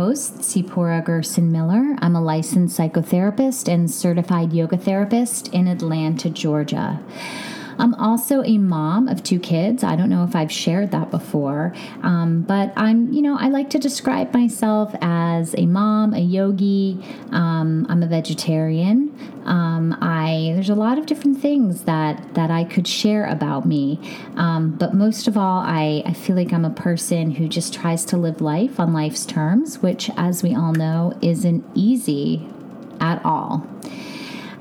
host, Sipora Gerson Miller. I'm a licensed psychotherapist and certified yoga therapist in Atlanta, Georgia. I'm also a mom of two kids. I don't know if I've shared that before, um, but I'm, you know, I like to describe myself as a mom, a yogi. Um, I'm a vegetarian. Um, I there's a lot of different things that that I could share about me, um, but most of all, I, I feel like I'm a person who just tries to live life on life's terms, which, as we all know, isn't easy at all.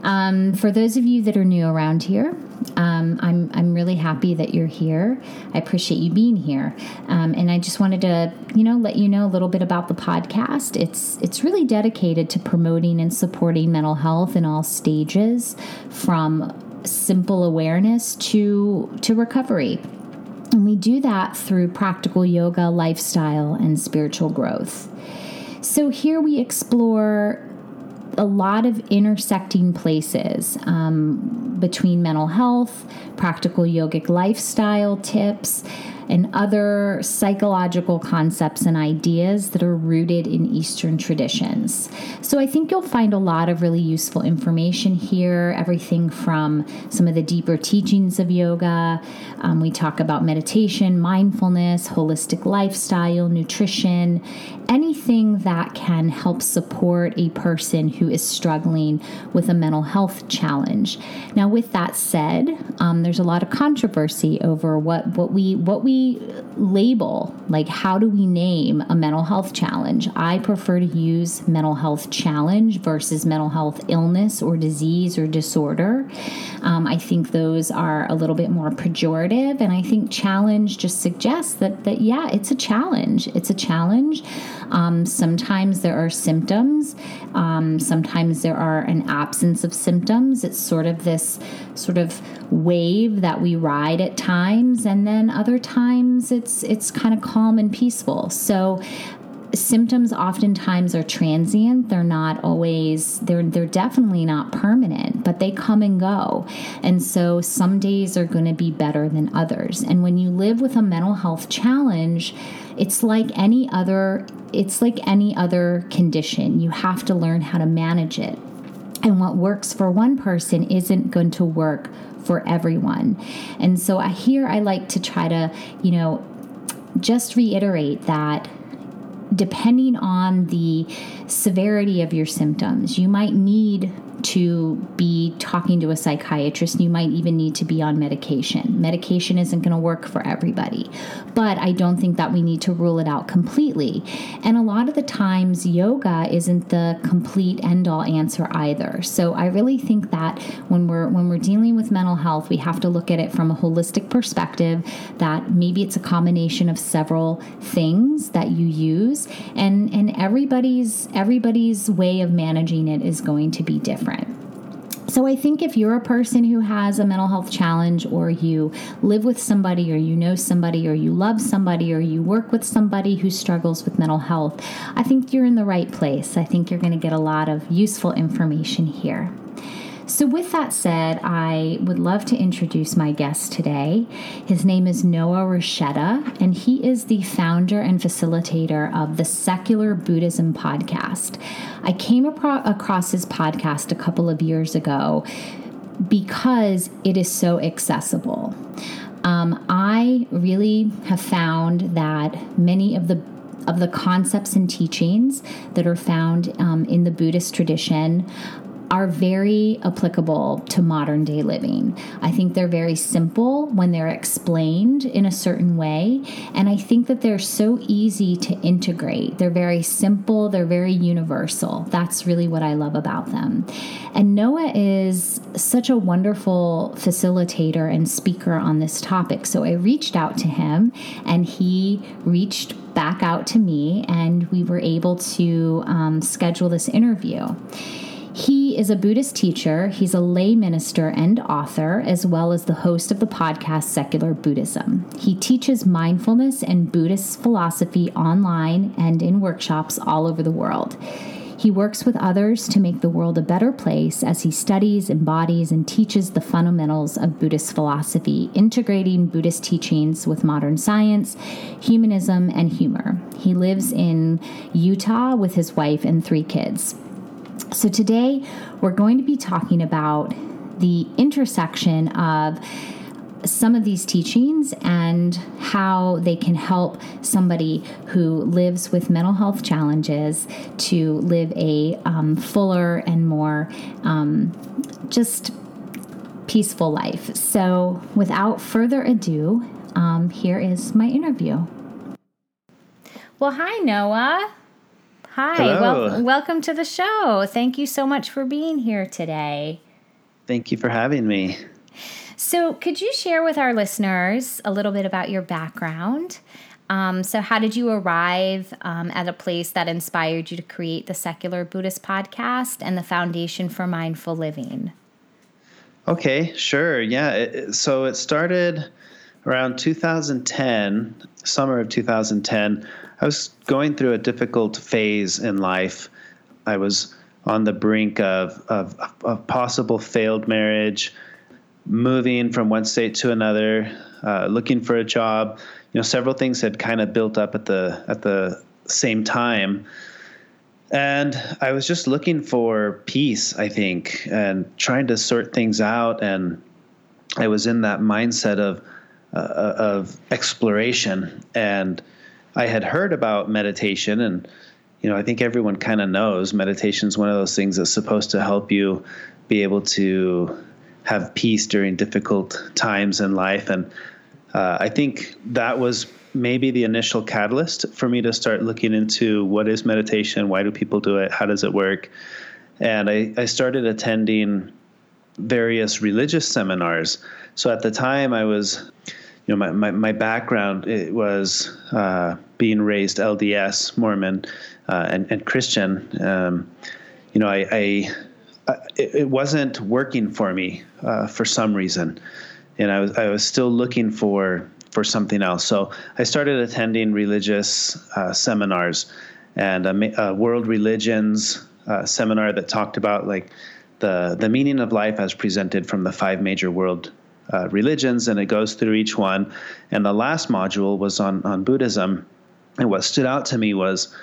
Um, for those of you that are new around here, um, I'm, I'm really happy that you're here. I appreciate you being here. Um, and I just wanted to, you know, let you know a little bit about the podcast. It's, it's really dedicated to promoting and supporting mental health in all stages from simple awareness to, to recovery. And we do that through practical yoga, lifestyle, and spiritual growth. So here we explore a lot of intersecting places um, between mental health, practical yogic lifestyle tips, and other psychological concepts and ideas that are rooted in Eastern traditions. So I think you'll find a lot of really useful information here, everything from some of the deeper teachings of yoga. Um, we talk about meditation, mindfulness, holistic lifestyle, nutrition, anything that can help support a person who is struggling with a mental health challenge. Now, with that said, um, there's a lot of controversy over what what we what we label. Like, how do we name a mental health challenge? I prefer to use mental health challenge versus mental health illness or disease or disorder. Um, I think those are a little bit more pejorative, and I think challenge just suggests that that yeah, it's a challenge. It's a challenge. Um, sometimes there are symptoms, um, sometimes there are an absence of symptoms. It's sort of this sort of wave that we ride at times, and then other times it's it's kind of calm and peaceful. So symptoms oftentimes are transient. They're not always they're they're definitely not permanent but they come and go. And so some days are going to be better than others. And when you live with a mental health challenge it's like any other it's like any other condition. You have to learn how to manage it. And what works for one person isn't going to work for everyone. And so here i like to try to you know just reiterate that depending on the severity of your symptoms, you might need to be talking to a psychiatrist. You might even need to be on medication. Medication isn't going to work for everybody, but I don't think that we need to rule it out completely. And a lot of the times, yoga isn't the complete end all answer either. So I really think that when we're when we're dealing with mental health, we have to look at it from a holistic perspective. That maybe it's a combination of several things that you use, and and everybody's everybody's way of managing it is going to be different. So I think if you're a person who has a mental health challenge, or you live with somebody, or you know somebody, or you love somebody, or you work with somebody who struggles with mental health, I think you're in the right place. I think you're going to get a lot of useful information here. So, with that said, I would love to introduce my guest today. His name is Noah Rasheta, and he is the founder and facilitator of the Secular Buddhism podcast. I came across his podcast a couple of years ago because it is so accessible. Um, I really have found that many of the of the concepts and teachings that are found um, in the Buddhist tradition are very applicable to modern day living. I think they're very simple when they're explained in a certain way. And I think that they're so easy to integrate. They're very simple, they're very universal. That's really what I love about them. And Noah is such a wonderful facilitator and speaker on this topic. So I reached out to him and he reached back out to me, and we were able to um, schedule this interview. He is a Buddhist teacher, he's a lay minister and author, as well as the host of the podcast Secular Buddhism. He teaches mindfulness and Buddhist philosophy online and in workshops all over the world. He works with others to make the world a better place as he studies, embodies, and teaches the fundamentals of Buddhist philosophy, integrating Buddhist teachings with modern science, humanism, and humor. He lives in Utah with his wife and three kids. So today we're going to be talking about the intersection of some of these teachings and how they can help somebody who lives with mental health challenges to live a um, fuller and more um, just peaceful life. So, without further ado, um, here is my interview. Well, hi, Noah. Hi, well, welcome to the show. Thank you so much for being here today. Thank you for having me. So, could you share with our listeners a little bit about your background? Um, so, how did you arrive um, at a place that inspired you to create the Secular Buddhist podcast and the Foundation for Mindful Living? Okay, sure. Yeah. It, so, it started around 2010, summer of 2010. I was going through a difficult phase in life. I was on the brink of, of, of possible failed marriage moving from one state to another, uh, looking for a job. You know, several things had kind of built up at the at the same time, and I was just looking for peace. I think, and trying to sort things out. And I was in that mindset of uh, of exploration, and I had heard about meditation and you know, I think everyone kind of knows meditation is one of those things that's supposed to help you be able to have peace during difficult times in life. And uh, I think that was maybe the initial catalyst for me to start looking into what is meditation, why do people do it, how does it work. And I, I started attending various religious seminars. So at the time, I was, you know, my, my, my background it was uh, being raised LDS, Mormon, uh, and, and Christian. Um, you know, I, I it, it, wasn't working for me uh, for some reason, and I was I was still looking for for something else. So I started attending religious uh, seminars and a, a world religions uh, seminar that talked about like the the meaning of life as presented from the five major world uh, religions, and it goes through each one. And the last module was on on Buddhism, and what stood out to me was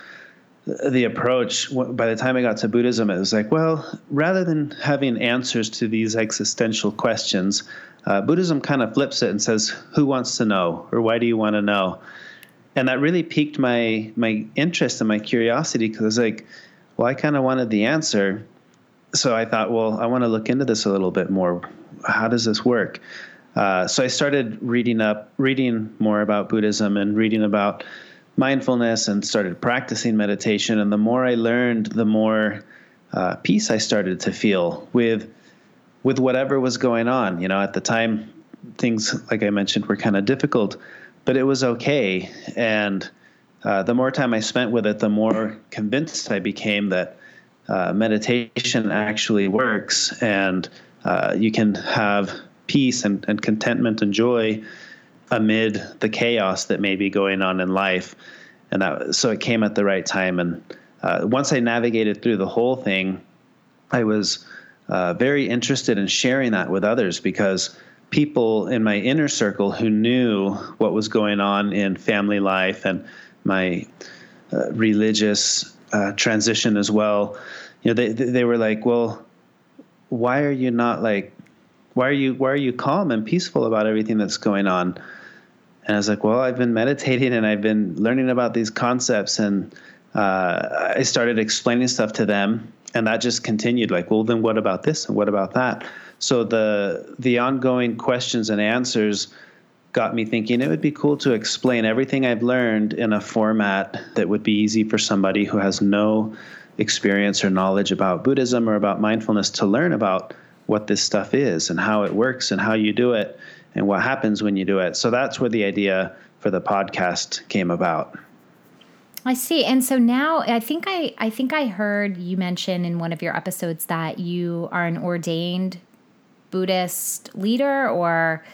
the approach by the time i got to buddhism it was like well rather than having answers to these existential questions uh, buddhism kind of flips it and says who wants to know? Or why do you want to know? And that really piqued my my interest and my curiosity because i was like well i kind of wanted the answer. So i thought well i want to look into this a little bit more how does this work uh, so i started reading up reading more about buddhism and reading about mindfulness and started practicing meditation. And the more I learned, the more uh, peace I started to feel with with whatever was going on. You know, at the time, things like I mentioned were kind of difficult, but it was okay. And uh, the more time I spent with it, the more convinced I became that uh, meditation actually works, and uh, you can have peace and, and contentment and joy amid the chaos that may be going on in life. And that, so it came at the right time. And uh, once I navigated through the whole thing, I was uh, very interested in sharing that with others because people in my inner circle who knew what was going on in family life and my uh, religious uh, transition as well, you know, they they were like, well, why are you not like, why are you why are you calm and peaceful about everything that's going on? And I was like, well, I've been meditating and I've been learning about these concepts. And uh, I started explaining stuff to them. And that just continued like, well, then what about this and what about that? So the the ongoing questions and answers got me thinking it would be cool to explain everything I've learned in a format that would be easy for somebody who has no experience or knowledge about Buddhism or about mindfulness to learn about what this stuff is and how it works and how you do it and what happens when you do it. So that's where the idea for the podcast came about. I see. And so now I think I I think I heard you mention in one of your episodes that you are an ordained Buddhist leader or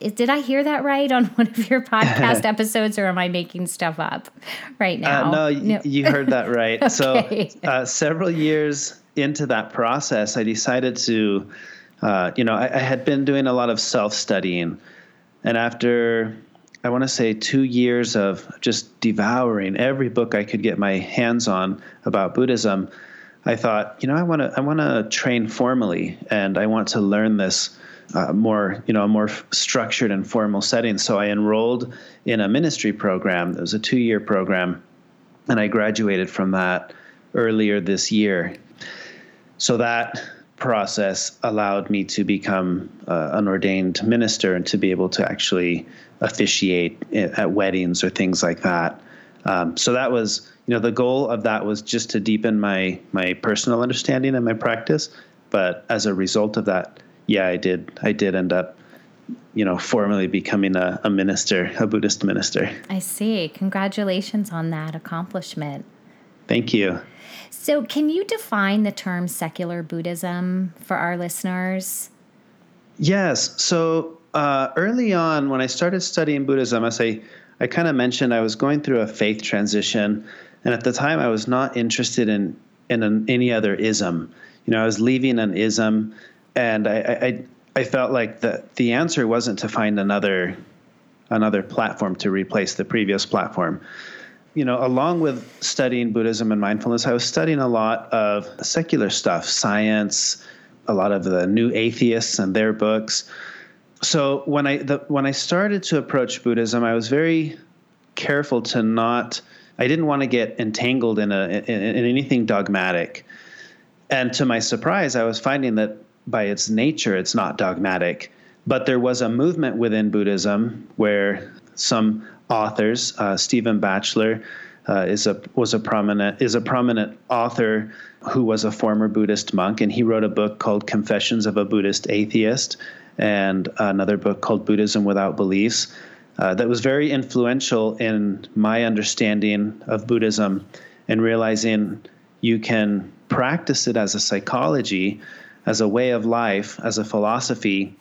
did I hear that right on one of your podcast episodes, or am I making stuff up right uh, now? Uh, no, no. you heard that right. okay. So, uh, several years into that process, I decided to, uh, you know, I, I, had been doing a lot of self studying. And after, I want to say, two years of just devouring every book I could get my hands on about Buddhism, I thought, you know, I want to, I want to train formally, and I want to learn this more, you know, a more structured and formal setting. So I enrolled in a ministry program. It was a two-year program, and I graduated from that earlier this year. So that process allowed me to become uh, an ordained minister and to be able to actually officiate at weddings or things like that. Um, so that was, you know, the goal of that was just to deepen my my personal understanding and my practice. But as a result of that, yeah, I did. I did end up, you know, formally becoming a, a minister, a Buddhist minister. I see. Congratulations on that accomplishment. Thank you. So, can you define the term secular Buddhism for our listeners? Yes. So, uh, early on, when I started studying Buddhism, as I, I kind of mentioned, I was going through a faith transition. And at the time, I was not interested in, in an, any other ism. You know, I was leaving an ism and I, I I felt like the the answer wasn't to find another another platform to replace the previous platform. You know, along with studying Buddhism and mindfulness, I was studying a lot of secular stuff, science, a lot of the new atheists and their books. So when I the, when I started to approach Buddhism, I was very careful to not. I didn't want to get entangled in a in, in anything dogmatic. And to my surprise, I was finding that by its nature, it's not dogmatic. But there was a movement within Buddhism where some authors, uh, Stephen Batchelor, uh, is a was a prominent is a prominent author who was a former Buddhist monk, and he wrote a book called Confessions of a Buddhist Atheist, and another book called Buddhism Without Beliefs. Uh, that was very influential in my understanding of Buddhism and realizing you can practice it as a psychology as a way of life, as a philosophy,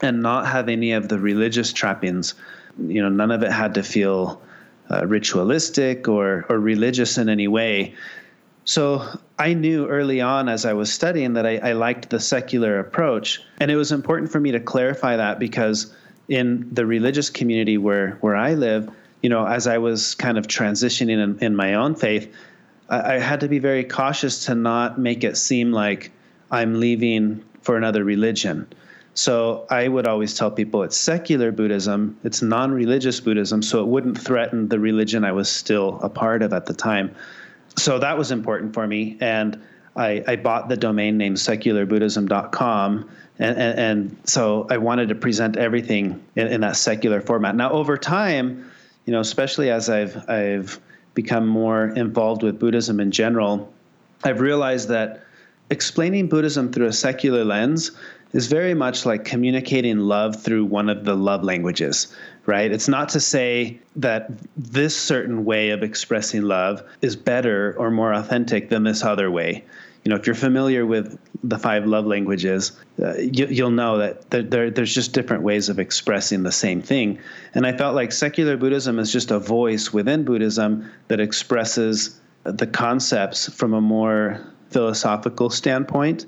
and not have any of the religious trappings. You know, none of it had to feel uh, ritualistic or, or religious in any way. So I knew early on as I was studying that I, I, liked the secular approach. And it was important for me to clarify that because in the religious community where, where I live, you know, as I was kind of transitioning in, in my own faith, I, I had to be very cautious to not make it seem like I'm leaving for another religion. So I would always tell people it's secular Buddhism, it's non religious Buddhism, so it wouldn't threaten the religion I was still a part of at the time. So that was important for me. And I, I bought the domain name secularbuddhism.com. And, and, and so I wanted to present everything in, in that secular format. Now, over time, you know, especially as I've, I've become more involved with Buddhism in general, I've realized that explaining Buddhism through a secular lens is very much like communicating love through one of the love languages, right? It's not to say that this certain way of expressing love is better or more authentic than this other way. You know, if you're familiar with the five love languages, uh, you, will know that there, there, there's just different ways of expressing the same thing. And I felt like secular Buddhism is just a voice within Buddhism that expresses the concepts from a more philosophical standpoint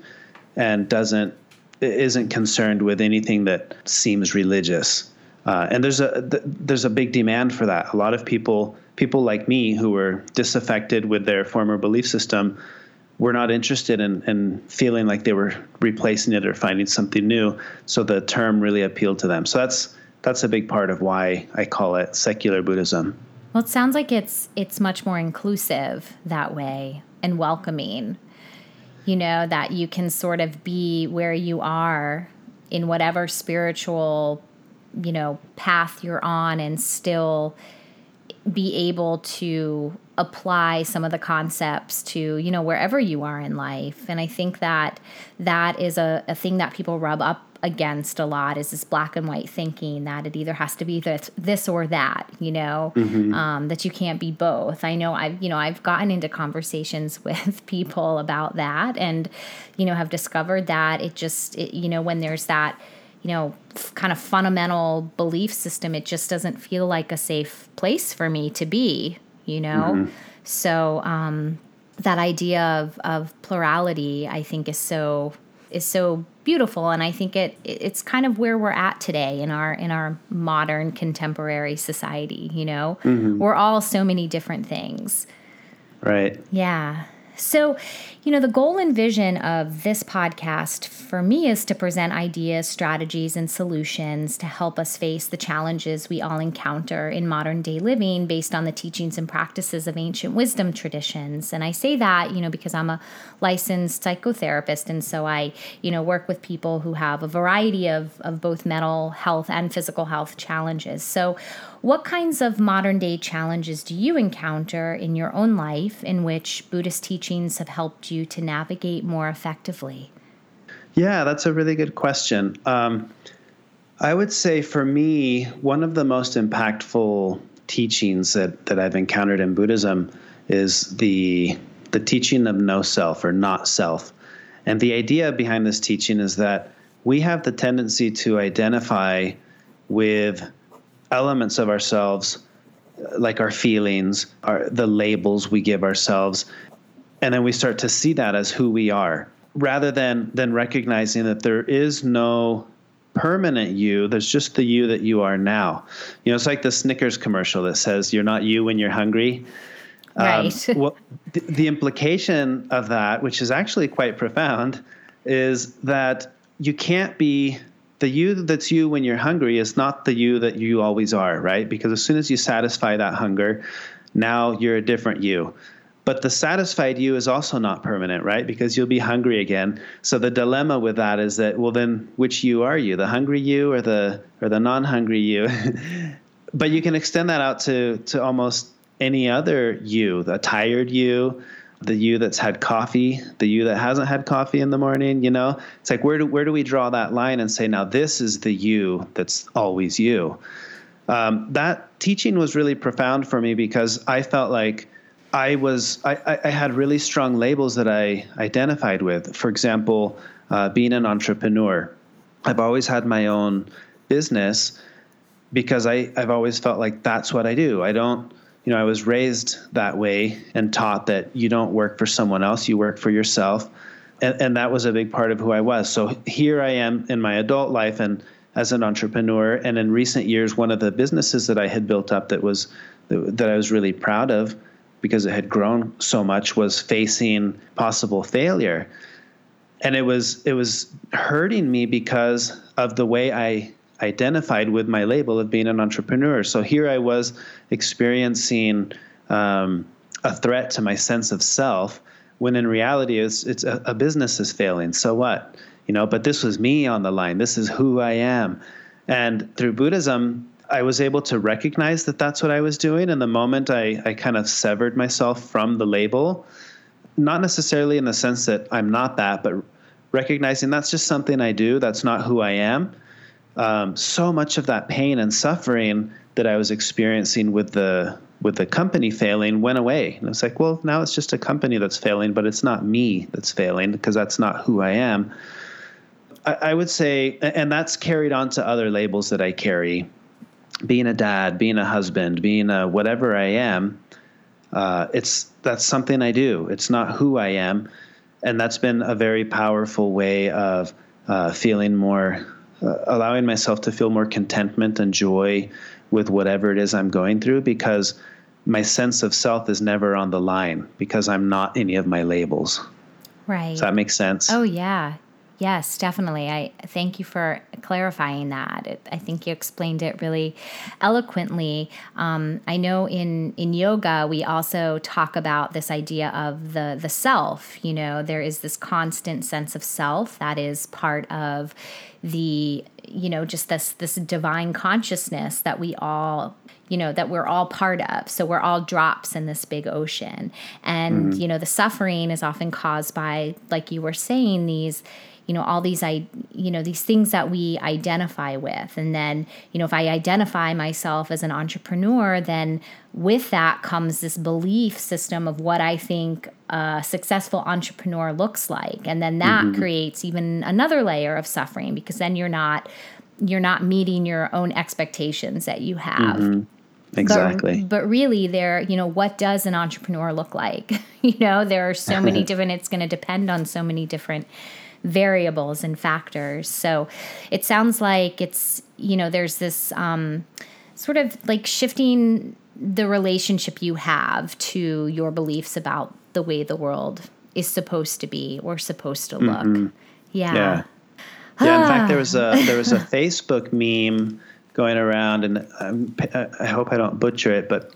and doesn't isn't concerned with anything that seems religious. Uh, and there's a th- there's a big demand for that. A lot of people people like me who were disaffected with their former belief system were not interested in, in feeling like they were replacing it or finding something new. So the term really appealed to them. So that's that's a big part of why I call it secular Buddhism. Well, it sounds like it's it's much more inclusive that way and welcoming you know, that you can sort of be where you are in whatever spiritual, you know, path you're on and still be able to apply some of the concepts to you know wherever you are in life. And i think that that is a, a thing that people rub up against a lot is this black and white thinking that it either has to be this, this or that, you know, mm-hmm. um, that you can't be both. I know I've, you know, I've gotten into conversations with people about that and, you know, have discovered that it just, it, you know, when there's that, you know, f- kind of fundamental belief system, it just doesn't feel like a safe place for me to be, you know? Mm-hmm. So, um, that idea of, of plurality, I think, is so is so beautiful, and I think it it's kind of where we're at today in our in our modern contemporary society. You know, mm-hmm. we're all so many different things. Right. Yeah. So, you know, the goal and vision of this podcast for me is to present ideas, strategies, and solutions to help us face the challenges we all encounter in modern day living based on the teachings and practices of ancient wisdom traditions. And I say that, you know, because I'm a licensed psychotherapist. And so I, you know, work with people who have a variety of, of both mental health and physical health challenges. So, what kinds of modern day challenges do you encounter in your own life in which Buddhist teachings have helped you to navigate more effectively? Yeah, that's a really good question. Um, I would say for me, one of the most impactful teachings that, that I've encountered in Buddhism is the the teaching of no self or not self. And the idea behind this teaching is that we have the tendency to identify with elements of ourselves like our feelings, our the labels we give ourselves, and then we start to see that as who we are, rather than than recognizing that there is no permanent you. There's just the you that you are now. You know, it's like the Snickers commercial that says you're not you when you're hungry. Um, right. Um, well, the, the implication of that, which is actually quite profound, is that you can't be the you that's you when you're hungry is not the you that you always are, right? Because as soon as you satisfy that hunger, now you're a different you. But the satisfied you is also not permanent, right? Because you'll be hungry again. So the dilemma with that is that well then which you are you? The hungry you or the or the non-hungry you? but you can extend that out to to almost any other you, the tired you, the you that's had coffee, the you that hasn't had coffee in the morning, you know? It's like where do where do we draw that line and say now this is the you that's always you? Um, that teaching was really profound for me because I felt like I was I, I had really strong labels that I identified with. For example, uh, being an entrepreneur. I've always had my own business because I, I've always felt like that's what I do. I don't you know, I was raised that way and taught that you don't work for someone else, you work for yourself. And, and that was a big part of who I was. So here I am in my adult life and as an entrepreneur. And in recent years, one of the businesses that I had built up that was that I was really proud of because it had grown so much was facing possible failure. And it was it was hurting me because of the way I identified with my label of being an entrepreneur. So here I was experiencing um, a threat to my sense of self, when in reality it's it's a, a business is failing. So what? You know, but this was me on the line. This is who I am. And through Buddhism, I was able to recognize that that's what I was doing. And the moment I, I kind of severed myself from the label, not necessarily in the sense that I'm not that, but recognizing that's just something I do, that's not who I am um, so much of that pain and suffering that I was experiencing with the with the company failing went away. And it's like, well, now it's just a company that's failing, but it's not me that's failing because that's not who I am. I, I would say, and that's carried on to other labels that I carry. Being a dad, being a husband, being a whatever I am, uh, it's that's something I do. It's not who I am, and that's been a very powerful way of uh, feeling more uh, allowing myself to feel more contentment and joy with whatever it is I'm going through because my sense of self is never on the line because I'm not any of my labels. Right. Does that make sense? Oh, yeah. Yes, definitely. I thank you for clarifying that. It, I think you explained it really eloquently. Um, I know in in yoga we also talk about this idea of the the self. You know, there is this constant sense of self that is part of the you know just this this divine consciousness that we all you know that we're all part of so we're all drops in this big ocean and mm-hmm. you know the suffering is often caused by like you were saying these you know all these i you know these things that we identify with and then you know if i identify myself as an entrepreneur then with that comes this belief system of what i think a successful entrepreneur looks like and then that mm-hmm. creates even another layer of suffering because then you're not you're not meeting your own expectations that you have. Mm-hmm. Exactly. But, but, really, there, you know, what does an entrepreneur look like? you know, there are so many different, it's going to depend on so many different variables and factors. So it sounds like it's, you know, there's this um, sort of like shifting the relationship you have to your beliefs about the way the world is supposed to be or supposed to look. Mm-hmm. Yeah. Yeah. Yeah. In fact, there was a there was a Facebook meme going around, and um, I'm, uh, I hope I don't butcher it, but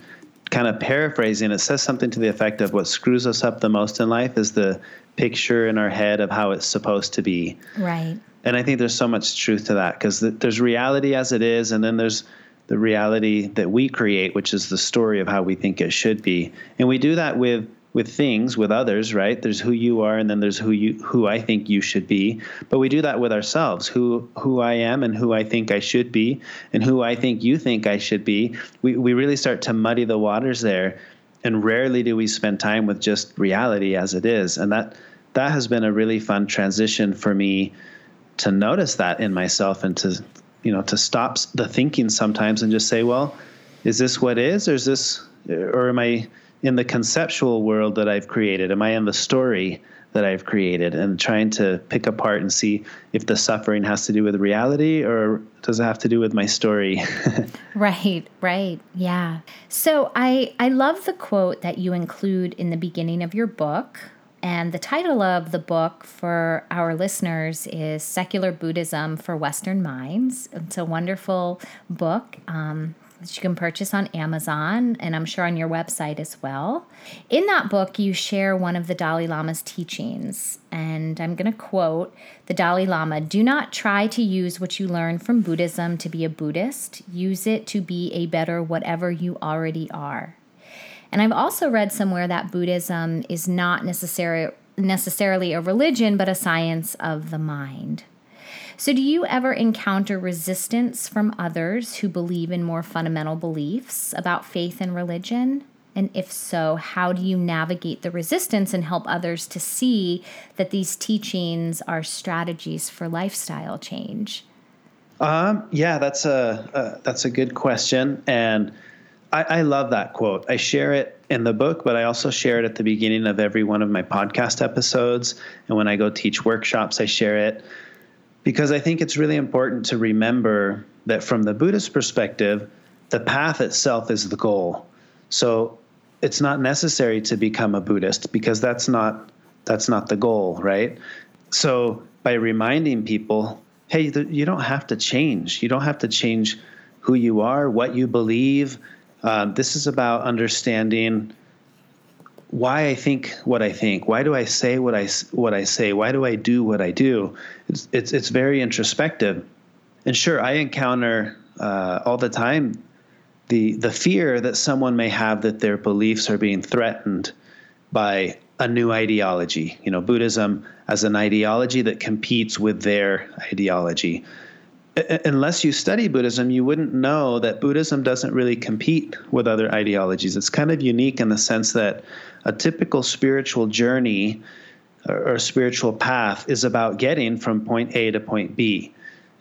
kind of paraphrasing, it says something to the effect of what screws us up the most in life is the picture in our head of how it's supposed to be. Right. And I think there's so much truth to that because there's reality as it is, and then there's the reality that we create, which is the story of how we think it should be. And we do that with with things with others right? There's who you are and then there's who you who i think you should be. But we do that with ourselves. Who who i am and who i think i should be and who i think you think i should be. We, we really start to muddy the waters there and rarely do we spend time with just reality as it is. And that that has been a really fun transition for me to notice that in myself and to you know to stop the thinking sometimes and just say well is this what is or is this or am i in the conceptual world that I've created? Am I in the story that I've created? And trying to pick apart and see if the suffering has to do with reality or does it have to do with my story? right, right. Yeah. So I I love the quote that you include in the beginning of your book. And the title of the book for our listeners is Secular Buddhism for Western Minds. It's a wonderful book. Um, that you can purchase on Amazon and I'm sure on your website as well. In that book, you share one of the Dalai Lama's teachings, and I'm going to quote the Dalai Lama Do not try to use what you learn from Buddhism to be a Buddhist, use it to be a better whatever you already are. And I've also read somewhere that Buddhism is not necessarily necessarily a religion, but a science of the mind. So, do you ever encounter resistance from others who believe in more fundamental beliefs about faith and religion? And if so, how do you navigate the resistance and help others to see that these teachings are strategies for lifestyle change? Um, yeah, that's a, that's a good question, and I, I love that quote. I share it in the book, but I also share it at the beginning of every one of my podcast episodes, and when I go teach workshops, I share it because I think it's really important to remember that from the Buddhist perspective, the path itself is the goal. So it's not necessary to become a Buddhist because that's not that's not the goal, right? So by reminding people, hey, you don't have to change. You don't have to change who you are, what you believe. Um, this is about understanding why I think what I think. Why do I say what I what I say? Why do I do what I do? It's it's, it's very introspective. And sure, I encounter uh, all the time the the fear that someone may have that their beliefs are being threatened by a new ideology. You know, Buddhism as an ideology that competes with their ideology. Unless you study Buddhism, you wouldn't know that Buddhism doesn't really compete with other ideologies. It's kind of unique in the sense that a typical spiritual journey or, spiritual path is about getting from point A to point B.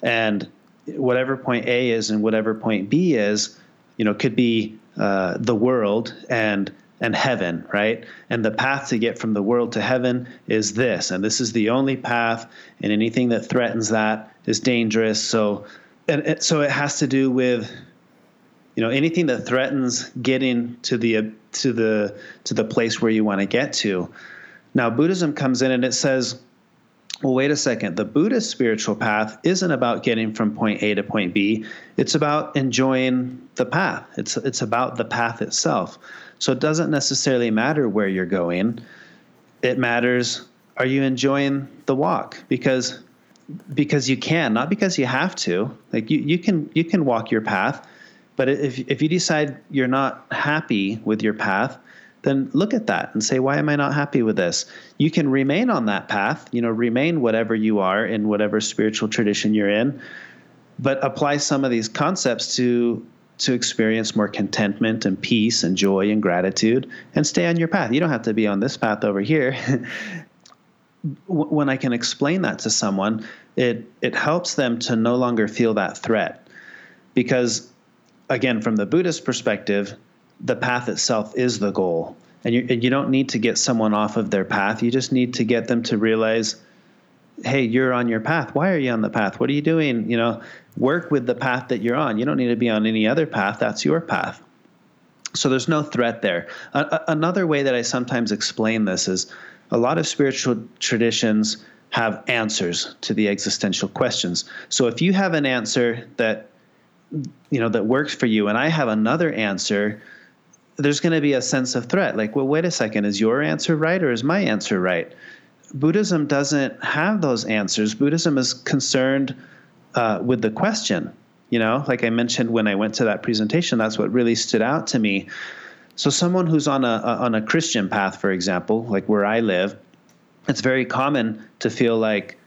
And whatever point A is and whatever point B is, you know, could be uh, the world and and heaven, right? And the path to get from the world to heaven is this, and this is the only path, and anything that threatens that is dangerous. So, and, and so it has to do with you know anything that threatens getting to the to the to the place where you want to get to. Now buddhism comes in and it says well wait a second. The buddhist spiritual path isn't about getting from point a to point b. It's about enjoying the path. It's it's about the path itself. So it doesn't necessarily matter where you're going. It matters are you enjoying the walk? Because because you can not because you have to like you, you can you can walk your path but if, if you decide you're not happy with your path, then look at that and say, why am I not happy with this? You can remain on that path, you know, remain whatever you are in whatever spiritual tradition you're in, but apply some of these concepts to to experience more contentment and peace and joy and gratitude and stay on your path. You don't have to be on this path over here. when I can explain that to someone, it it helps them to no longer feel that threat, because again, from the Buddhist perspective, the path itself is the goal, and you and you don't need to get someone off of their path. You just need to get them to realize, hey, you're on your path. Why are you on the path? What are you doing? You know, work with the path that you're on. You don't need to be on any other path. That's your path. So there's no threat there. another way that I sometimes explain this is a lot of spiritual traditions have answers to the existential questions. So if you have an answer that you know that works for you and I have another answer, there's going to be a sense of threat. Like, well, wait a second, is your answer right or is my answer right? Buddhism doesn't have those answers. Buddhism is concerned uh, with the question. You know, like I mentioned when I went to that presentation, that's what really stood out to me. So, someone who's on a, a on a Christian path, for example, like where I live, it's very common to feel like,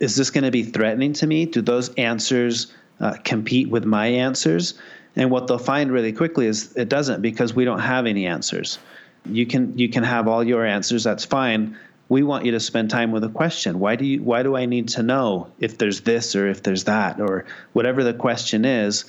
is this going to be threatening to me? Do those answers uh, compete with my answers? And what they'll find really quickly is it doesn't because we don't have any answers. You can you can have all your answers. That's fine we want you to spend time with a question why do you why do i need to know if there's this or if there's that or whatever the question is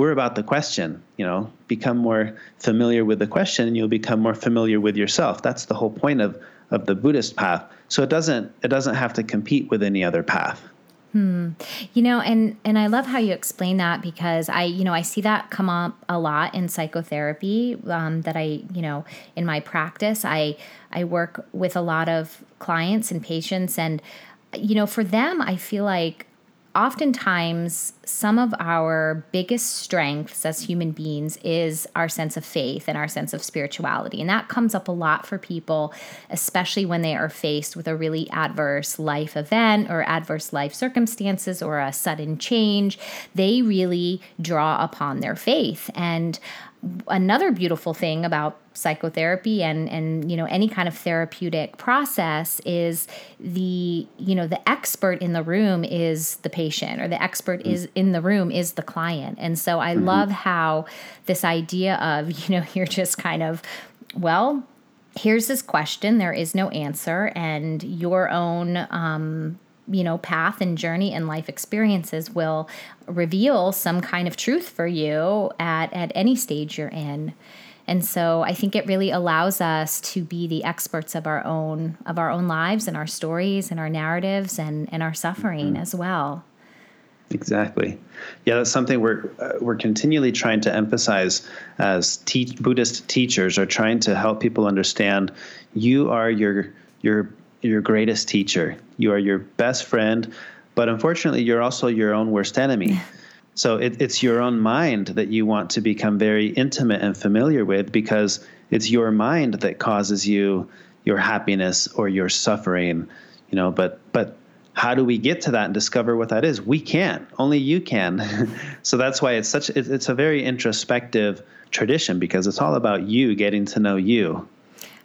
we're about the question you know become more familiar with the question and you'll become more familiar with yourself that's the whole point of of the buddhist path so it doesn't it doesn't have to compete with any other path Hmm. You know, and and I love how you explain that because I, you know, I see that come up a lot in psychotherapy. Um, that I, you know, in my practice, I I work with a lot of clients and patients, and you know, for them, I feel like oftentimes some of our biggest strengths as human beings is our sense of faith and our sense of spirituality. And that comes up a lot for people, especially when they are faced with a really adverse life event or adverse life circumstances or a sudden change. They really draw upon their faith. And another beautiful thing about psychotherapy and and you know any kind of therapeutic process is the you know the expert in the room is the patient or the expert mm-hmm. is in the room is the client and so i mm-hmm. love how this idea of you know you're just kind of well here's this question there is no answer and your own um, you know path and journey and life experiences will reveal some kind of truth for you at at any stage you're in and so i think it really allows us to be the experts of our own of our own lives and our stories and our narratives and and our suffering mm-hmm. as well Exactly. Yeah, that's something we're uh, we're continually trying to emphasize as te- Buddhist teachers are trying to help people understand you are your your your greatest teacher. You are your best friend, but unfortunately, you're also your own worst enemy. So it, it's your own mind that you want to become very intimate and familiar with because it's your mind that causes you your happiness or your suffering. You know, but but how do we get to that and discover what that is? We can't. Only you can. so that's why it's such. It's a very introspective tradition because it's all about you getting to know you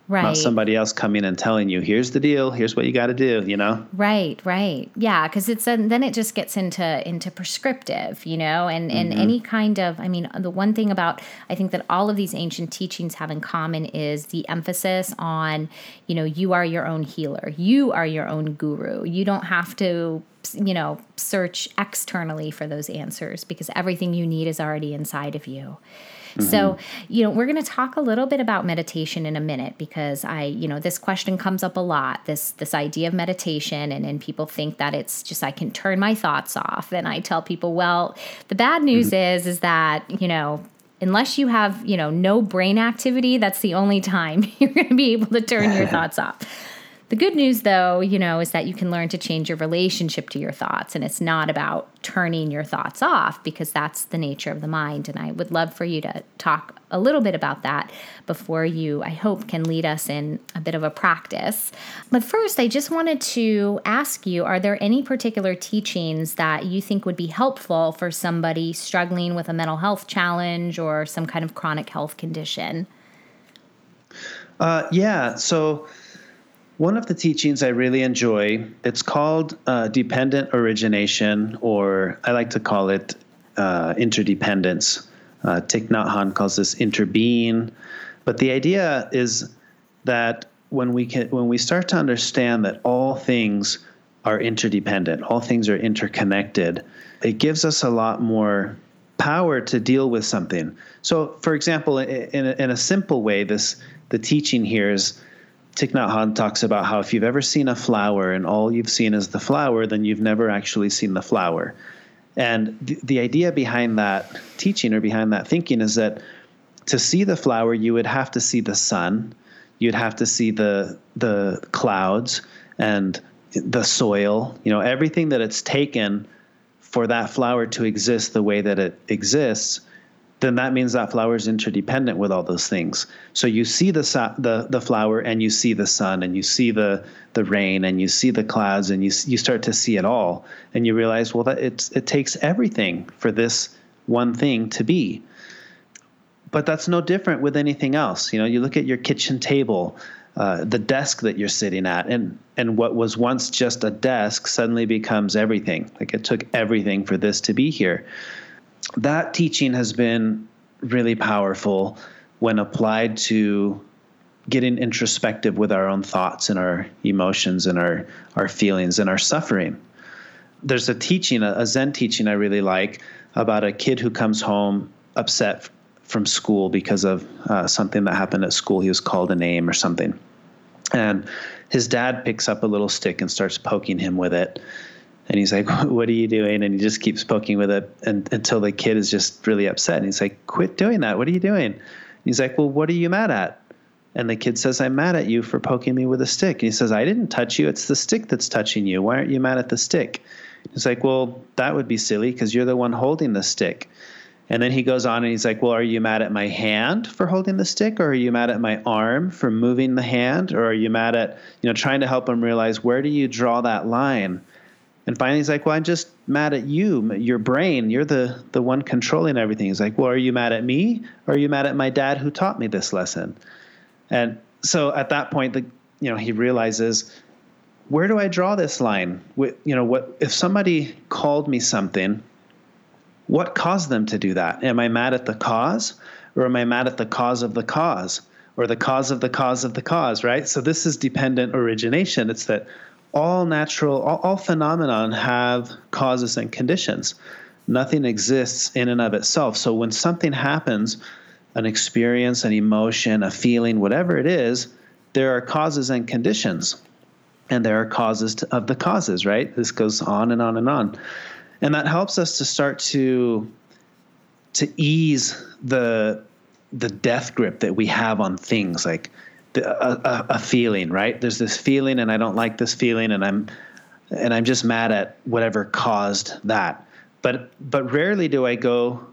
right. not somebody else coming and telling you here's the deal. Here's what you got to do you know? Right right. Yeah because it's a, then it just gets into into prescriptive you know? And and mm-hmm. any kind of i mean the one thing about i think that all of these ancient teachings have in common is the emphasis on you know you are your own healer. You are your own guru. You don't have to you know search externally for those answers because everything you need is already inside of you Mm-hmm. So, you know, we're going to talk a little bit about meditation in a minute because I, you know, this question comes up a lot. This this idea of meditation and and people think that it's just I can turn my thoughts off and I tell people, well, the bad news mm-hmm. is is that, you know, unless you have, you know, no brain activity, that's the only time you're going to be able to turn your thoughts off. The good news, though, you know, is that you can learn to change your relationship to your thoughts. And it's not about turning your thoughts off because that's the nature of the mind. And I would love for you to talk a little bit about that before you, I hope, can lead us in a bit of a practice. But first, I just wanted to ask you are there any particular teachings that you think would be helpful for somebody struggling with a mental health challenge or some kind of chronic health condition? Uh, yeah. So, one of the teachings I really enjoy, it's called uh, dependent origination, or I like to call it uh, interdependence. Uh, Thich Nhat Hanh calls this interbeing. But the idea is that when we can when we start to understand that all things are interdependent, all things are interconnected, it gives us a lot more power to deal with something. So, for example, in a, in a simple way, this the teaching here is Thich Nhat Hanh talks about how if you've ever seen a flower and all you've seen is the flower, then you've never actually seen the flower. And the, the idea behind that teaching or behind that thinking is that to see the flower, you would have to see the sun, you'd have to see the the clouds and the soil, you know, everything that it's taken for that flower to exist the way that it exists then that means that flower is interdependent with all those things. So you see the the the flower and you see the sun and you see the the rain and you see the clouds and you you start to see it all and you realize well that it's it takes everything for this one thing to be. But that's no different with anything else. You know, you look at your kitchen table, uh, the desk that you're sitting at, and and what was once just a desk suddenly becomes everything. Like it took everything for this to be here that teaching has been really powerful when applied to getting introspective with our own thoughts and our emotions and our, our feelings and our suffering. There's a teaching, a Zen teaching I really like about a kid who comes home upset from school because of uh, something that happened at school. He was called a name or something. And his dad picks up a little stick and starts poking him with it and he's like, "What are you doing?" And he just keeps poking with it and, until the kid is just really upset. And he's like, "Quit doing that! What are you doing?" And he's like, "Well, what are you mad at?" And the kid says, "I'm mad at you for poking me with a stick." And he says, "I didn't touch you. It's the stick that's touching you. Why aren't you mad at the stick?" He's like, "Well, that would be silly because you're the one holding the stick." And then he goes on and he's like, Well, are you mad at my hand for holding the stick? Or are you mad at my arm for moving the hand? Or are you mad at, you know, trying to help him realize where do you draw that line? And finally, he's like, "Well, I'm just mad at you, your brain. You're the the one controlling everything." He's like, "Well, are you mad at me, or are you mad at my dad who taught me this lesson?" And so at that point, the you know he realizes, where do I draw this line? You know, what if somebody called me something? What caused them to do that? Am I mad at the cause, or am I mad at the cause of the cause, or the cause of the cause of the cause? Right. So this is dependent origination. It's that all natural, all, all phenomenon have causes and conditions. Nothing exists in and of itself. So when something happens, an experience, an emotion, a feeling, whatever it is, there are causes and conditions. And there are causes to, of the causes, right? This goes on and on and on. And that helps us to start to to ease the the death grip that we have on things like a, a, feeling, right? There's this feeling, and I don't like this feeling, and I'm and I'm just mad at whatever caused that. But but rarely do I go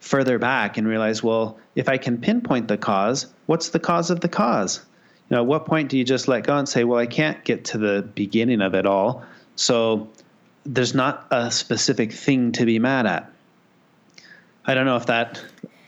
further back and realize, well, if I can pinpoint the cause, what's the cause of the cause? You know, at what point do you just let go and say, well, I can't get to the beginning of it all, so there's not a specific thing to be mad at. I don't know if that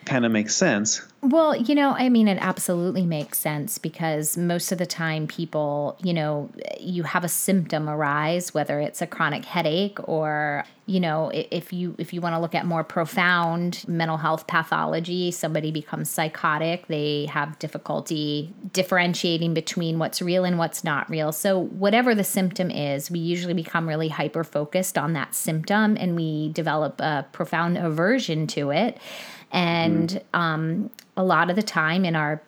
kind of makes sense. Well, you know, I mean, it absolutely makes sense because most of the time, people, you know, you have a symptom arise, whether it's a chronic headache or, you know, if you if you want to look at more profound mental health pathology, somebody becomes psychotic, they have difficulty differentiating between what's real and what's not real. So, whatever the symptom is, we usually become really hyper focused on that symptom and we develop a profound aversion to it. And mm. um, a lot of the time in our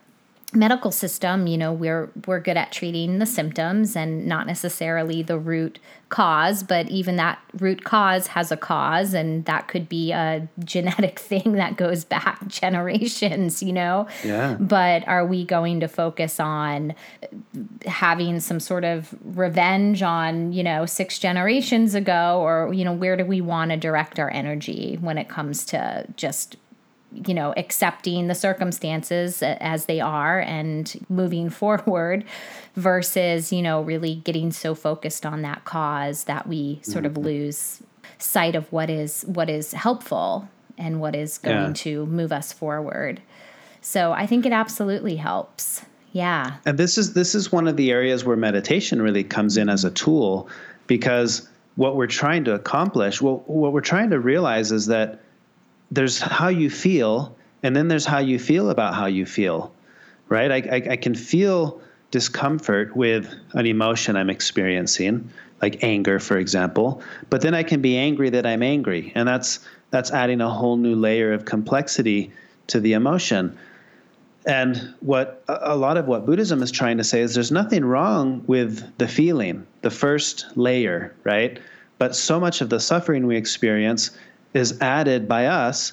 medical system, you know, we're we're good at treating the symptoms and not necessarily the root cause, but even that root cause has a cause and that could be a genetic thing that goes back generations, you know. Yeah. But are we going to focus on having some sort of revenge on, you know, six generations ago or you know, where do we want to direct our energy when it comes to just you know, accepting the circumstances as they are and moving forward versus, you know, really getting so focused on that cause that we sort mm-hmm. of lose sight of what is what is helpful and what is going yeah. to move us forward. So I think it absolutely helps. Yeah. And this is this is one of the areas where meditation really comes in as a tool because what we're trying to accomplish, well, what we're trying to realize is that there's how you feel, and then there's how you feel about how you feel, right? I, I, I can feel discomfort with an emotion I'm experiencing, like anger, for example. But then I can be angry that I'm angry, and that's that's adding a whole new layer of complexity to the emotion. And what a lot of what Buddhism is trying to say is there's nothing wrong with the feeling, the first layer, right? But so much of the suffering we experience is added by us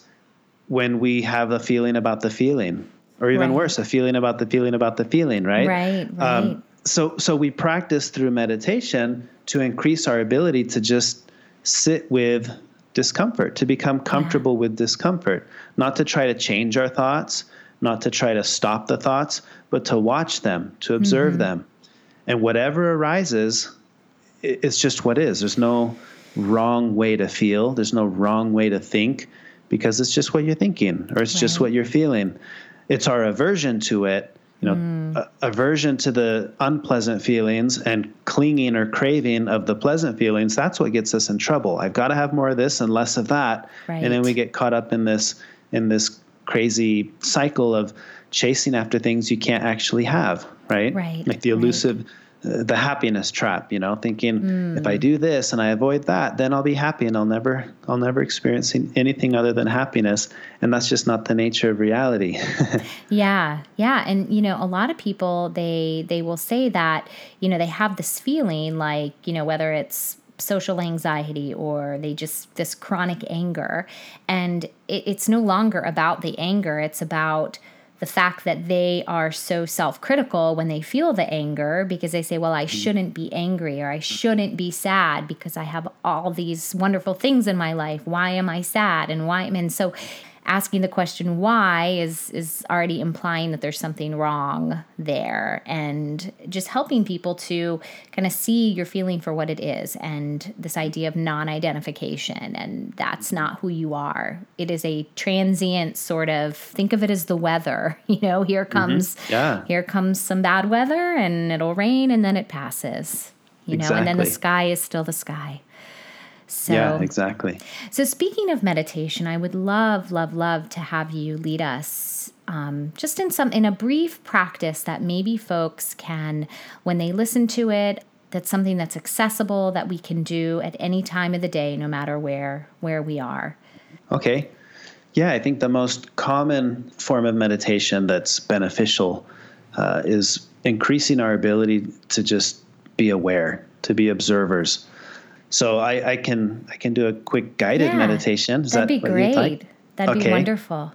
when we have a feeling about the feeling, or even right. worse, a feeling about the feeling about the feeling, right? Right, right. Um, so, so we practice through meditation to increase our ability to just sit with discomfort, to become comfortable yeah. with discomfort, not to try to change our thoughts, not to try to stop the thoughts, but to watch them, to observe mm-hmm. them. And whatever arises, it's just what is. There's no wrong way to feel, there's no wrong way to think because it's just what you're thinking or it's right. just what you're feeling. It's our aversion to it you know, mm. aversion to the unpleasant feelings and clinging or craving of the pleasant feelings, that's what gets us in trouble. I've got to have more of this and less of that. Right. And then we get caught up in this in this crazy cycle of chasing after things you can't actually have, right? Right. Like the elusive right the happiness trap you know thinking mm. if i do this and i avoid that then i'll be happy and i'll never i'll never experience anything other than happiness. And that's just not the nature of reality. Yeah yeah. And you know a lot of people they they will say that you know they have this feeling like you know whether it's social anxiety or they just this chronic anger. And it, it's no longer about the anger. It's about the fact that they are so self critical when they feel the anger because they say, well, I mm. shouldn't be angry or I shouldn't be sad because I have all these wonderful things in my life. Why am I sad? And why? And so asking the question why is is already implying that there's something wrong there and just helping people to kind of see your feeling for what it is and this idea of non-identification and that's not who you are it is a transient sort of think of it as the weather you know here mm-hmm. comes mm-hmm. yeah. here comes some bad weather and it'll rain and then it passes you know exactly. and then the sky is still the sky so, yeah, exactly. So, speaking of meditation, I would love, love, love to have you lead us um, just in some in a brief practice that maybe folks can, when they listen to it, that's something that's accessible that we can do at any time of the day, no matter where where we are. Okay. Yeah, I think the most common form of meditation that's beneficial uh, is increasing our ability to just be aware, to be observers. So I, I can I can do a quick guided yeah, meditation. Is that'd that be great. Like? That'd okay. be wonderful.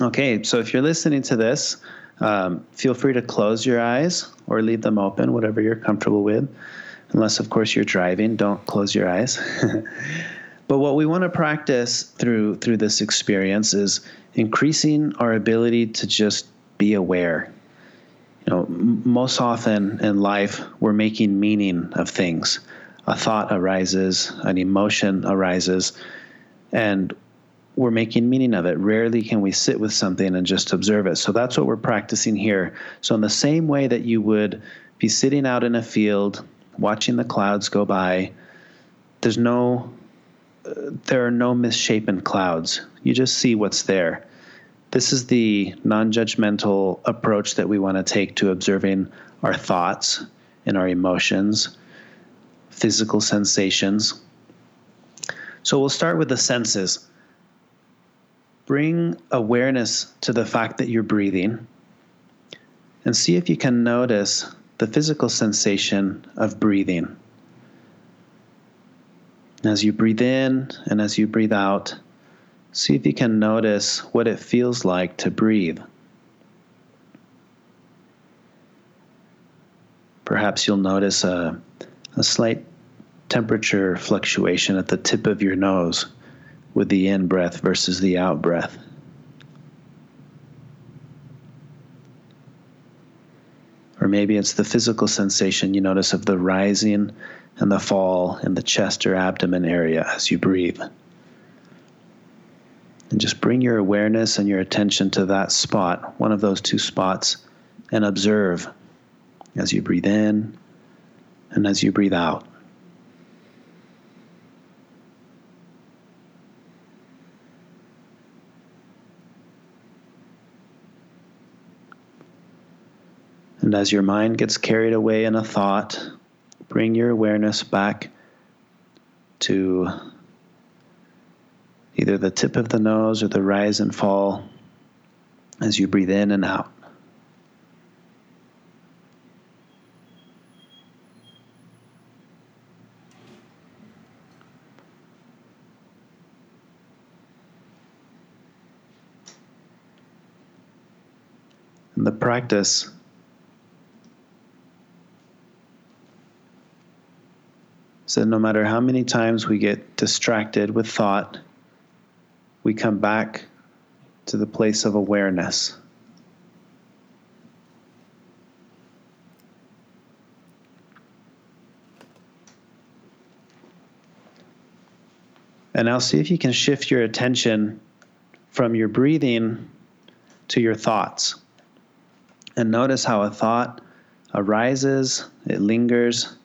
Okay, so if you're listening to this, um, feel free to close your eyes or leave them open, whatever you're comfortable with. Unless, of course, you're driving, don't close your eyes. but what we want to practice through through this experience is increasing our ability to just be aware. You know, m- most often in life, we're making meaning of things a thought arises, an emotion arises, and we're making meaning of it. Rarely can we sit with something and just observe it. So that's what we're practicing here. So, in the same way that you would be sitting out in a field, watching the clouds go by, there's no, there are no misshapen clouds. You just see what's there. This is the non judgmental approach that we want to take to observing our thoughts and our emotions physical sensations. So we'll start with the senses. Bring awareness to the fact that you're breathing and see if you can notice the physical sensation of breathing. As you breathe in and as you breathe out, see if you can notice what it feels like to breathe. Perhaps you'll notice a a slight temperature fluctuation at the tip of your nose with the in breath versus the out breath. Or maybe it's the physical sensation you notice of the rising and the fall in the chest or abdomen area as you breathe. And just bring your awareness and your attention to that spot, one of those two spots, and observe as you breathe in and as you breathe out. And as your mind gets carried away in a thought, bring your awareness back to either the tip of the nose or the rise and fall as you breathe in and out. And the practice So, no matter how many times we get distracted with thought, we come back to the place of awareness. And now see if you can shift your attention from your breathing to your thoughts. And notice how a thought arises, it lingers,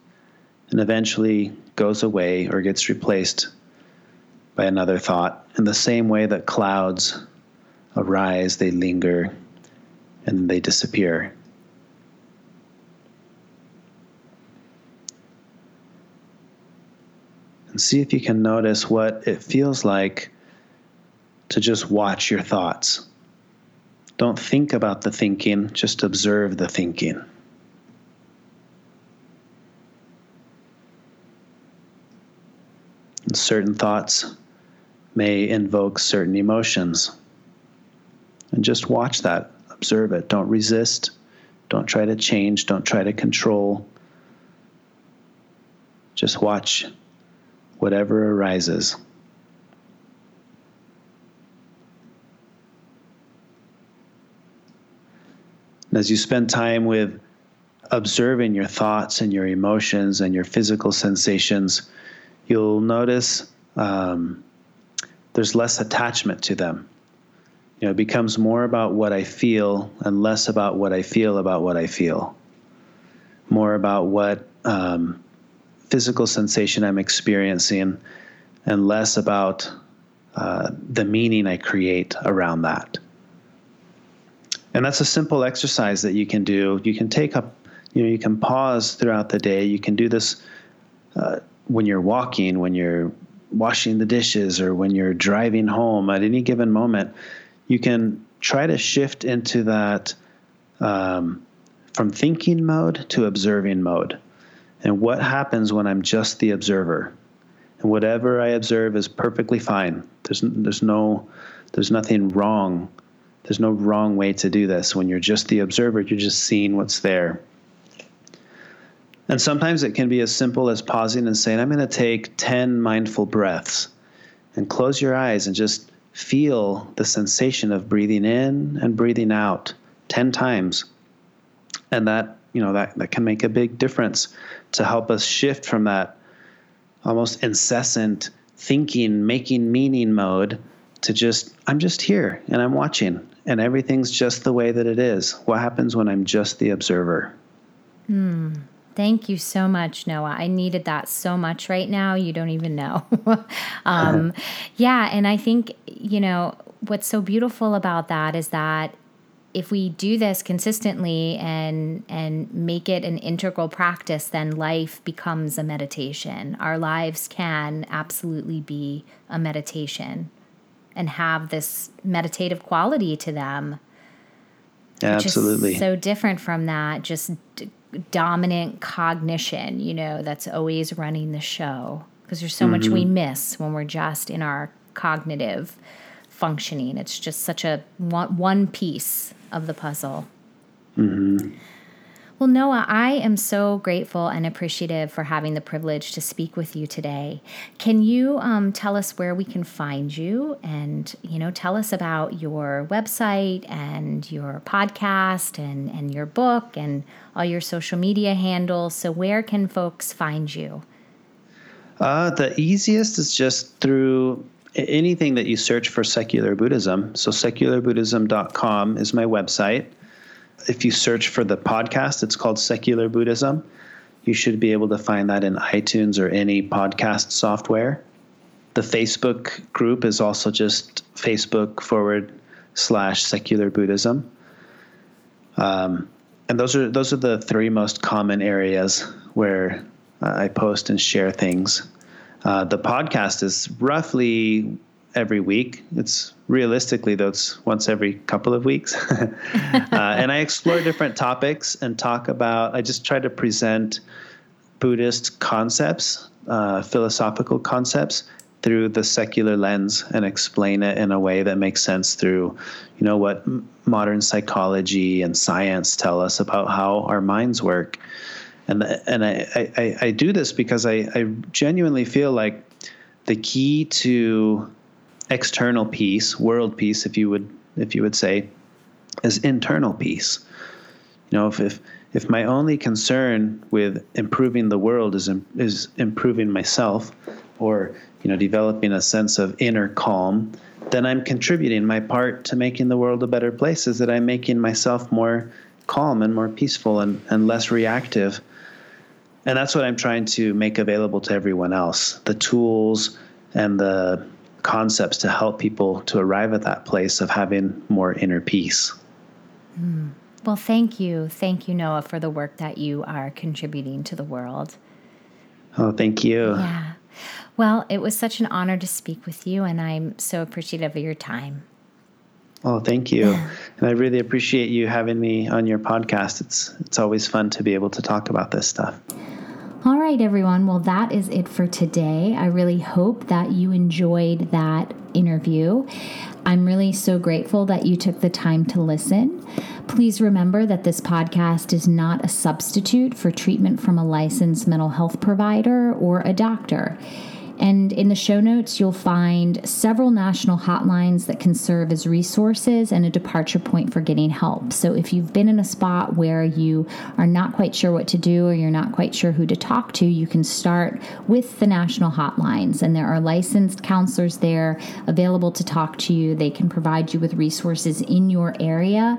and eventually goes away or gets replaced by another thought. In the same way that clouds arise, they linger, and they disappear. And see if you can notice what it feels like to just watch your thoughts. Don't think about the thinking, just observe the thinking. Certain thoughts may invoke certain emotions. And just watch that, observe it. Don't resist, don't try to change, don't try to control. Just watch whatever arises. As you spend time with observing your thoughts and your emotions and your physical sensations, you'll notice um, there's less attachment to them. You know, it becomes more about what I feel and less about what I feel about what I feel. More about what um, physical sensation I'm experiencing and less about uh, the meaning I create around that. And that's a simple exercise that you can do. You can take up, you know, you can pause throughout the day. You can do this uh, when you're walking, when you're washing the dishes, or when you're driving home at any given moment. You can try to shift into that um, from thinking mode to observing mode. And what happens when I'm just the observer? And whatever I observe is perfectly fine. There's, there's, no, there's nothing wrong there's no wrong way to do this. When you're just the observer, you're just seeing what's there. And sometimes it can be as simple as pausing and saying, I'm going to take 10 mindful breaths and close your eyes and just feel the sensation of breathing in and breathing out 10 times. And that, you know, that, that can make a big difference to help us shift from that almost incessant thinking, making meaning mode to just, I'm just here and I'm watching and everything's just the way that it is. What happens when I'm just the observer? Hmm. Thank you so much, Noah. I needed that so much right now. You don't even know. um, yeah. And I think, you know, what's so beautiful about that is that if we do this consistently and and make it an integral practice then life becomes a meditation our lives can absolutely be a meditation and have this meditative quality to them. Absolutely. so different from that just dominant cognition, you know, that's always running the show because there's so mm-hmm. much we miss when we're just in our cognitive functioning. It's just such a one, one piece of the puzzle. Mm-hmm. Well, Noah, I am so grateful and appreciative for having the privilege to speak with you today. Can you um, tell us where we can find you and, you know, tell us about your website and your podcast and, and your book and all your social media handles? So, where can folks find you? Uh, the easiest is just through anything that you search for secular Buddhism. So, secularbuddhism.com is my website if you search for the podcast, it's called Secular Buddhism. You should be able to find that in iTunes or any podcast software. The Facebook group is also just Facebook forward slash secular Buddhism. Um, and those are those are the three most common areas where I post and share things. Uh, the podcast is roughly every week. It's realistically though it's once every couple of weeks, uh, and I explore different topics and talk about. I just try to present Buddhist concepts, uh, philosophical concepts through the secular lens and explain it in a way that makes sense through, you know, what modern psychology and science tell us about how our minds work. And and I, I, I do this because I, I genuinely feel like the key to external peace, world peace, if you would if you would say, is internal peace. You know, if if, if my only concern with improving the world is is improving myself, or you know developing a sense of inner calm, then I'm contributing my part to making the world a better place. Is that I'm making myself more calm and more peaceful and, and less reactive. And that's what I'm trying to make available to everyone else the tools and the concepts to help people to arrive at that place of having more inner peace. Mm. Well, thank you. Thank you, Noah, for the work that you are contributing to the world. Oh, thank you. Yeah. Well, it was such an honor to speak with you, and I'm so appreciative of your time. Oh, thank you. and I really appreciate you having me on your podcast. It's it's always fun to be able to talk about this stuff. All right, everyone. Well, that is it for today. I really hope that you enjoyed that interview. I'm really so grateful that you took the time to listen. Please remember that this podcast is not a substitute for treatment from a licensed mental health provider or a doctor. And in the show notes, you'll find several national hotlines that can serve as resources and a departure point for getting help. So if you've been in a spot where you are not quite sure what to do or you're not quite sure who to talk to, you can start with the national hotlines. And there are licensed counselors there available to talk to you. They can provide you with resources in your area.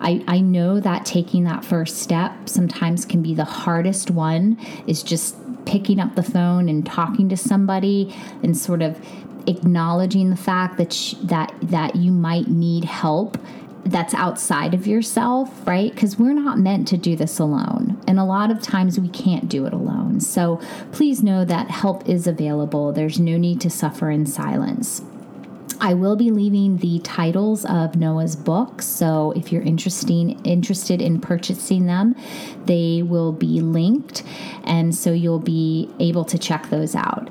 I, I know that taking that first step sometimes can be the hardest one, is just picking up the phone and talking to somebody and sort of acknowledging the fact that sh- that that you might need help that's outside of yourself, right? Because we're not meant to do this alone. And a lot of times we can't do it alone. So please know that help is available. There's no need to suffer in silence. I will be leaving the titles of Noah's books, so if you're interesting interested in purchasing them, they will be linked, and so you'll be able to check those out.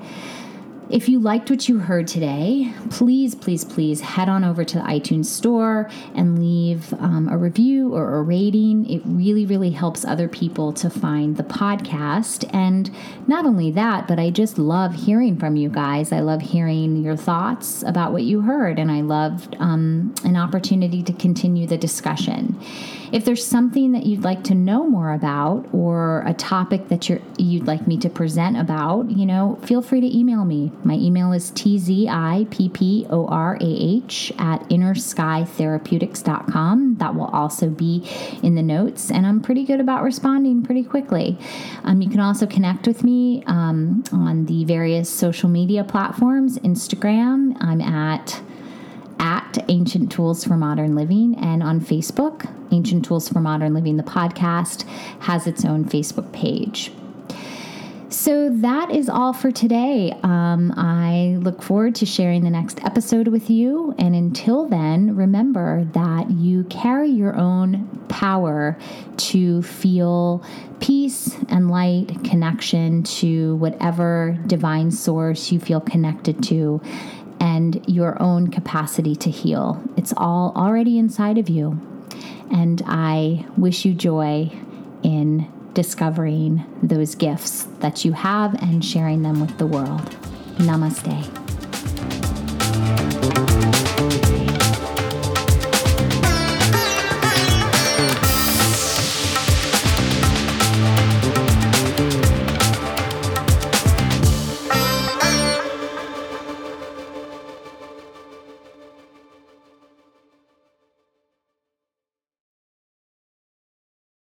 If you liked what you heard today, please, please, please head on over to the iTunes store and leave um, a review or a rating. It really, really helps other people to find the podcast. And not only that, but I just love hearing from you guys. I love hearing your thoughts about what you heard, and I loved um, an opportunity to continue the discussion. If there's something that you'd like to know more about or a topic that you're, you'd like me to present about, you know, feel free to email me. My email is tzipporah at innerskytherapeutics.com. That will also be in the notes, and I'm pretty good about responding pretty quickly. Um, you can also connect with me um, on the various social media platforms. Instagram, I'm at at Ancient Tools for Modern Living, and on Facebook, Ancient Tools for Modern Living, the podcast, has its own Facebook page. So that is all for today. Um, I look forward to sharing the next episode with you. And until then, remember that you carry your own power to feel peace and light, connection to whatever divine source you feel connected to and your own capacity to heal. It's all already inside of you. And I wish you joy in discovering those gifts that you have and sharing them with the world. Namaste.